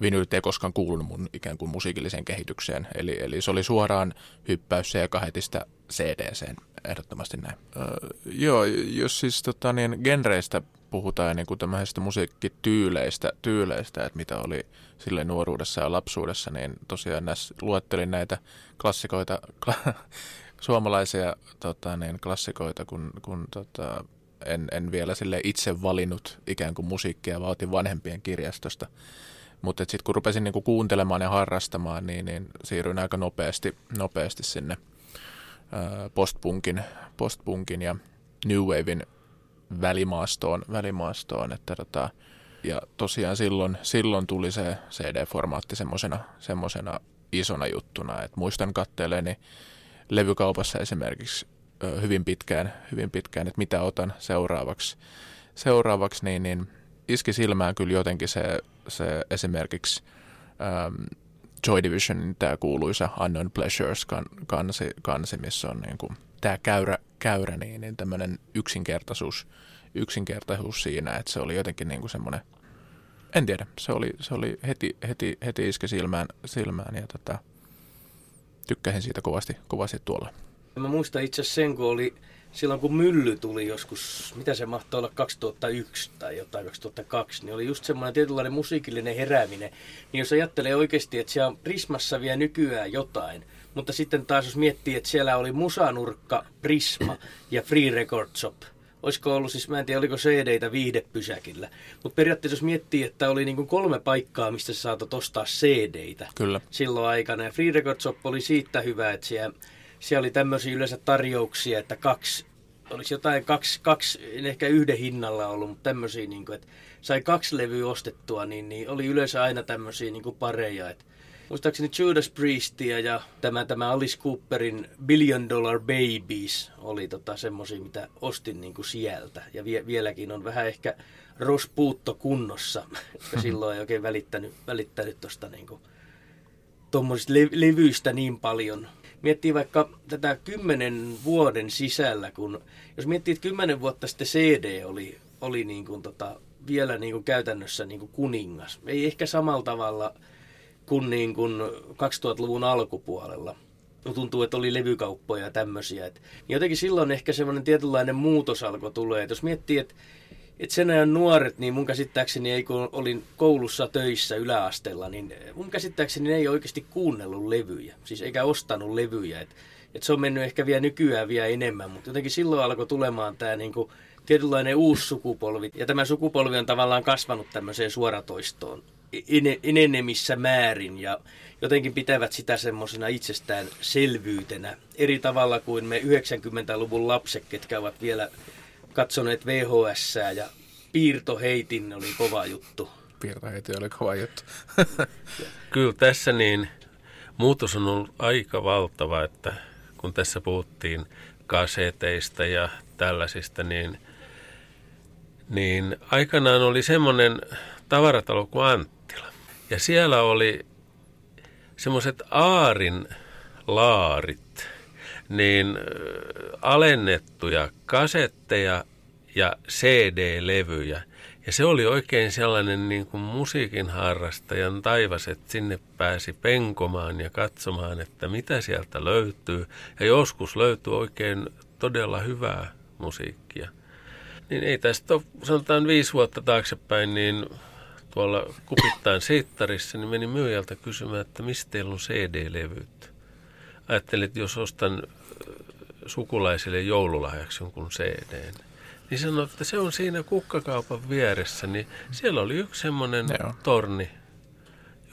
Speaker 2: vinylit ei koskaan kuulunut mun ikään kuin musiikilliseen kehitykseen. Eli, eli se oli suoraan hyppäys C-kahetista CDCen, ehdottomasti näin. Öö, joo, jos siis tota, niin, genreistä puhutaan niin kuin tämmöisistä musiikkityyleistä, tyyleistä, että mitä oli sille nuoruudessa ja lapsuudessa, niin tosiaan näissä luettelin näitä klassikoita, kla, suomalaisia tota, niin, klassikoita, kun, kun tota, en, en vielä sille itse valinnut ikään kuin musiikkia, vaan otin vanhempien kirjastosta. Mutta sitten kun rupesin niinku kuuntelemaan ja harrastamaan, niin, niin siirryin aika nopeasti, nopeasti sinne postpunkin, postpunkin ja New Wavein välimaastoon, välimaastoon että tota, ja tosiaan silloin, silloin tuli se CD-formaatti semmoisena isona juttuna. Et muistan katteeleeni levykaupassa esimerkiksi hyvin pitkään, hyvin pitkään, että mitä otan seuraavaksi. Seuraavaksi niin, niin iski silmään kyllä jotenkin se, se esimerkiksi um, Joy Divisionin tämä kuuluisa Unknown Pleasures kansi, kansi missä on niin kuin, tämä käyrä, käyrä niin, niin tämmöinen yksinkertaisuus, yksinkertaisuus siinä, että se oli jotenkin niin kuin semmoinen, en tiedä, se oli, se oli heti, heti, heti iski silmään, silmään ja tota, tykkäsin siitä kovasti, kovasti tuolla.
Speaker 1: Mä muistan itse sen, kun oli silloin kun mylly tuli joskus, mitä se mahtoi olla 2001 tai jotain 2002, niin oli just semmoinen tietynlainen musiikillinen herääminen. Niin jos ajattelee oikeasti, että siellä on Prismassa vielä nykyään jotain, mutta sitten taas jos miettii, että siellä oli Musanurkka, Prisma ja Free Record Shop, olisiko ollut siis, mä en tiedä oliko CD-tä viihdepysäkillä, mutta periaatteessa jos miettii, että oli niin kolme paikkaa, mistä sä saatat ostaa CD-tä
Speaker 2: Kyllä.
Speaker 1: silloin aikana, ja Free Record Shop oli siitä hyvä, että siellä siellä oli tämmöisiä yleensä tarjouksia, että kaksi, olisi jotain kaksi, kaksi ehkä yhden hinnalla ollut, mutta tämmöisiä, niin kuin, että sai kaksi levyä ostettua, niin, niin oli yleensä aina tämmöisiä niin kuin pareja, että Muistaakseni Judas Priestia ja tämä, tämä Alice Cooperin Billion Dollar Babies oli tota semmosia, mitä ostin niin kuin sieltä. Ja vie, vieläkin on vähän ehkä rospuutto kunnossa, että silloin ei oikein välittänyt, välittänyt tuosta niin kuin, le- levyistä niin paljon miettii vaikka tätä kymmenen vuoden sisällä, kun jos miettii, että kymmenen vuotta sitten CD oli, oli niin kuin tota, vielä niin kuin käytännössä niin kuin kuningas. Ei ehkä samalla tavalla kuin, niin kuin 2000-luvun alkupuolella. Tuntuu, että oli levykauppoja ja tämmöisiä. Et, jotenkin silloin ehkä semmoinen tietynlainen muutos alkoi tulee. Et jos miettii, että et sen ajan nuoret, niin mun käsittääkseni ei kun olin koulussa töissä yläasteella, niin mun käsittääkseni ei oikeasti kuunnellut levyjä, siis eikä ostanut levyjä. Et, et se on mennyt ehkä vielä nykyään vielä enemmän, mutta jotenkin silloin alkoi tulemaan tämä niinku tietynlainen uusi sukupolvi. Ja tämä sukupolvi on tavallaan kasvanut tämmöiseen suoratoistoon enenemissä määrin ja jotenkin pitävät sitä semmoisena itsestäänselvyytenä eri tavalla kuin me 90-luvun lapset, ketkä ovat vielä katsoneet VHS ja piirtoheitin oli kova juttu.
Speaker 2: Piirtoheitin oli kova juttu. (laughs)
Speaker 3: Kyllä tässä niin muutos on ollut aika valtava, että kun tässä puhuttiin kaseteista ja tällaisista, niin, niin aikanaan oli semmoinen tavaratalo kuin Anttila. Ja siellä oli semmoiset aarin laarit, niin alennettuja kasetteja ja CD-levyjä. Ja se oli oikein sellainen niin kuin musiikin harrastajan taivas, että sinne pääsi penkomaan ja katsomaan, että mitä sieltä löytyy. Ja joskus löytyy oikein todella hyvää musiikkia. Niin ei tästä ole, sanotaan viisi vuotta taaksepäin, niin tuolla kupittain sittarissa, niin meni myyjältä kysymään, että mistä teillä on CD-levyt. Ajattelin, että jos ostan sukulaisille joululahjaksi jonkun CD, niin sanoi, että se on siinä kukkakaupan vieressä, niin siellä oli yksi semmoinen torni,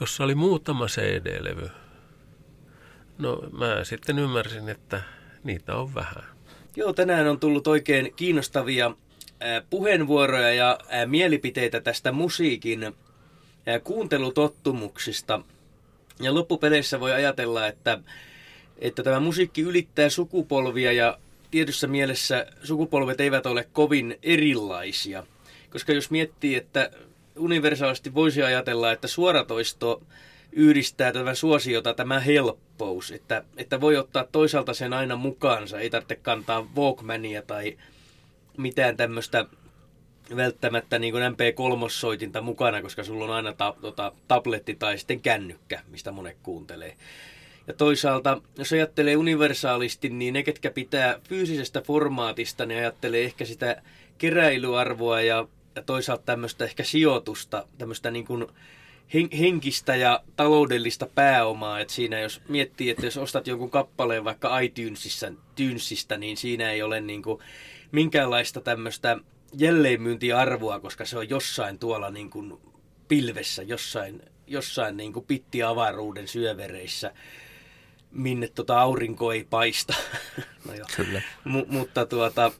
Speaker 3: jossa oli muutama CD-levy. No mä sitten ymmärsin, että niitä on vähän.
Speaker 1: Joo, tänään on tullut oikein kiinnostavia puheenvuoroja ja mielipiteitä tästä musiikin kuuntelutottumuksista. Ja loppupeleissä voi ajatella, että että tämä musiikki ylittää sukupolvia ja tietyssä mielessä sukupolvet eivät ole kovin erilaisia. Koska jos miettii, että universaalisti voisi ajatella, että suoratoisto yhdistää tätä suosiota tämä helppous, että, että voi ottaa toisaalta sen aina mukaansa, ei tarvitse kantaa Walkmania tai mitään tämmöistä välttämättä niin kuin MP3-soitinta mukana, koska sulla on aina ta, tota, tabletti tai sitten kännykkä, mistä monet kuuntelee. Ja toisaalta, jos ajattelee universaalisti, niin ne, ketkä pitää fyysisestä formaatista, ne ajattelee ehkä sitä keräilyarvoa ja, ja toisaalta tämmöistä ehkä sijoitusta, tämmöistä niin kuin henkistä ja taloudellista pääomaa. että siinä jos miettii, että jos ostat jonkun kappaleen vaikka iTunesissa, Tunesista, niin siinä ei ole niin kuin minkäänlaista tämmöistä jälleenmyyntiarvoa, koska se on jossain tuolla niin kuin pilvessä, jossain, jossain niin kuin pittiavaruuden syövereissä, minne tota aurinko ei paista. (laughs) no jo. Kyllä. M- mutta tuota,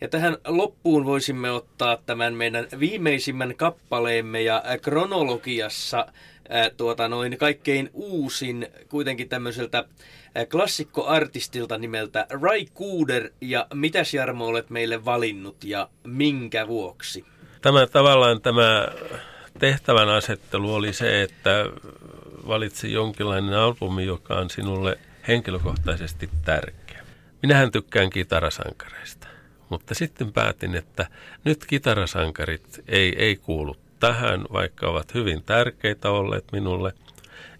Speaker 1: ja tähän loppuun voisimme ottaa tämän meidän viimeisimmän kappaleemme ja kronologiassa ää, tuota, noin kaikkein uusin kuitenkin tämmöiseltä klassikkoartistilta nimeltä Rai Kuuder ja mitäs Jarmo olet meille valinnut ja minkä vuoksi?
Speaker 3: Tämä tavallaan tämä tehtävän asettelu oli se, että valitsi jonkinlainen albumi, joka on sinulle henkilökohtaisesti tärkeä. Minähän tykkään kitarasankareista, mutta sitten päätin, että nyt kitarasankarit ei, ei kuulu tähän, vaikka ovat hyvin tärkeitä olleet minulle –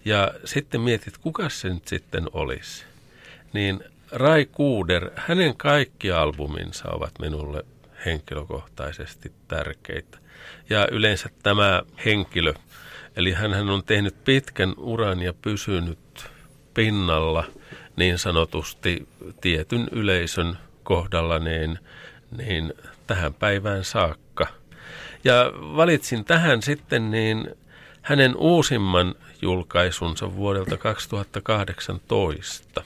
Speaker 3: ja sitten mietit, kuka se nyt sitten olisi. Niin Rai Kuuder, hänen kaikki albuminsa ovat minulle henkilökohtaisesti tärkeitä. Ja yleensä tämä henkilö, eli hän on tehnyt pitkän uran ja pysynyt pinnalla niin sanotusti tietyn yleisön kohdalla niin, niin tähän päivään saakka. Ja valitsin tähän sitten niin hänen uusimman julkaisunsa vuodelta 2018.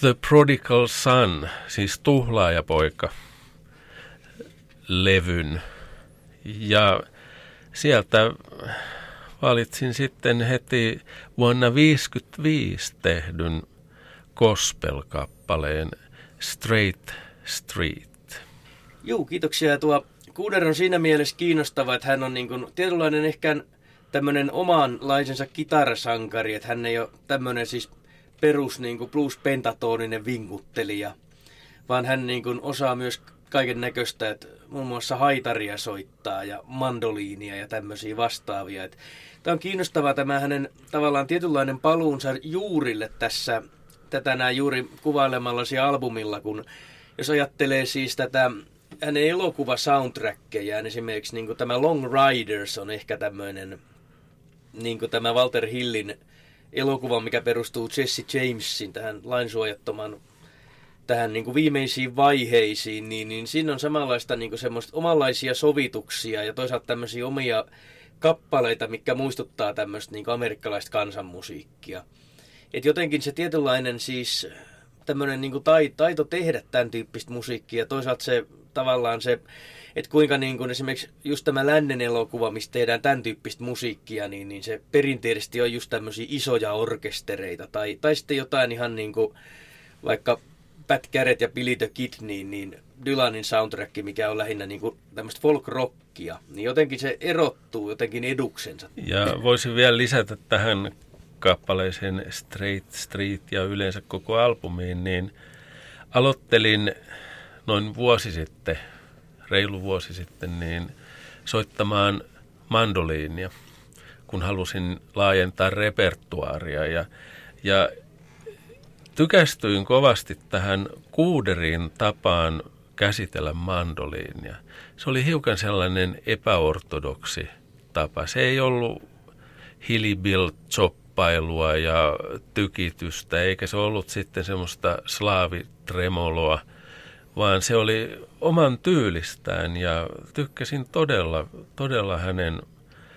Speaker 3: The Prodigal Son, siis tuhlaajapoika, levyn. Ja sieltä valitsin sitten heti vuonna 1955 tehdyn gospel-kappaleen Straight Street.
Speaker 1: Joo, kiitoksia. Tuo Kuuder on siinä mielessä kiinnostava, että hän on niin kuin tietynlainen ehkä tämmöinen omanlaisensa kitarasankari, että hän ei ole tämmöinen siis perus niin kuin blues pentatoninen vinkuttelija, vaan hän niin kuin osaa myös kaiken näköistä, että muun muassa haitaria soittaa ja mandoliinia ja tämmöisiä vastaavia. Että tämä on kiinnostavaa tämä hänen tavallaan tietynlainen paluunsa juurille tässä, tätä nämä juuri kuvailemallasi albumilla, kun jos ajattelee siis tätä hänen elokuva soundtrackejään, esimerkiksi niin tämä Long Riders on ehkä tämmöinen niin tämä Walter Hillin elokuva, mikä perustuu Jesse Jamesin tähän lainsuojattoman tähän niin kuin viimeisiin vaiheisiin, niin, niin siinä on samanlaista niin kuin semmoista omanlaisia sovituksia ja toisaalta tämmöisiä omia kappaleita, mikä muistuttaa tämmöistä niin amerikkalaista kansanmusiikkia. Et jotenkin se tietynlainen siis tämmöinen niin kuin taito tehdä tämän tyyppistä musiikkia toisaalta se tavallaan se että kuinka niin kuin esimerkiksi just tämä lännen elokuva, mistä tehdään tämän tyyppistä musiikkia, niin, niin se perinteisesti on just tämmöisiä isoja orkestereita. Tai, tai sitten jotain ihan niin kuin vaikka Pat Garrett ja Billy the Kid, niin, niin Dylanin soundtrack, mikä on lähinnä niin kuin tämmöistä folk-rockia, niin jotenkin se erottuu jotenkin eduksensa.
Speaker 3: Ja voisin vielä lisätä tähän kappaleeseen Straight Street ja yleensä koko albumiin, niin aloittelin noin vuosi sitten reilu vuosi sitten niin soittamaan mandoliinia, kun halusin laajentaa repertuaaria ja, ja tykästyin kovasti tähän kuuderin tapaan käsitellä mandoliinia. Se oli hiukan sellainen epäortodoksi tapa. Se ei ollut hilibill choppailua ja tykitystä, eikä se ollut sitten semmoista slaavitremoloa – vaan se oli oman tyylistään ja tykkäsin todella, todella hänen,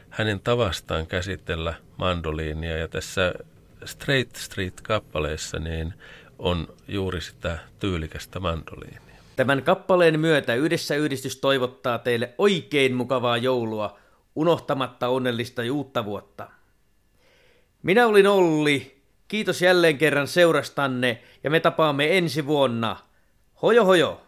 Speaker 3: hänen tavastaan käsitellä mandoliinia. Ja tässä Straight Street-kappaleessa niin on juuri sitä tyylikästä mandoliinia.
Speaker 1: Tämän kappaleen myötä yhdessä yhdistys toivottaa teille oikein mukavaa joulua, unohtamatta onnellista uutta vuotta. Minä olin Olli, kiitos jälleen kerran seurastanne ja me tapaamme ensi vuonna. Hojo hojo!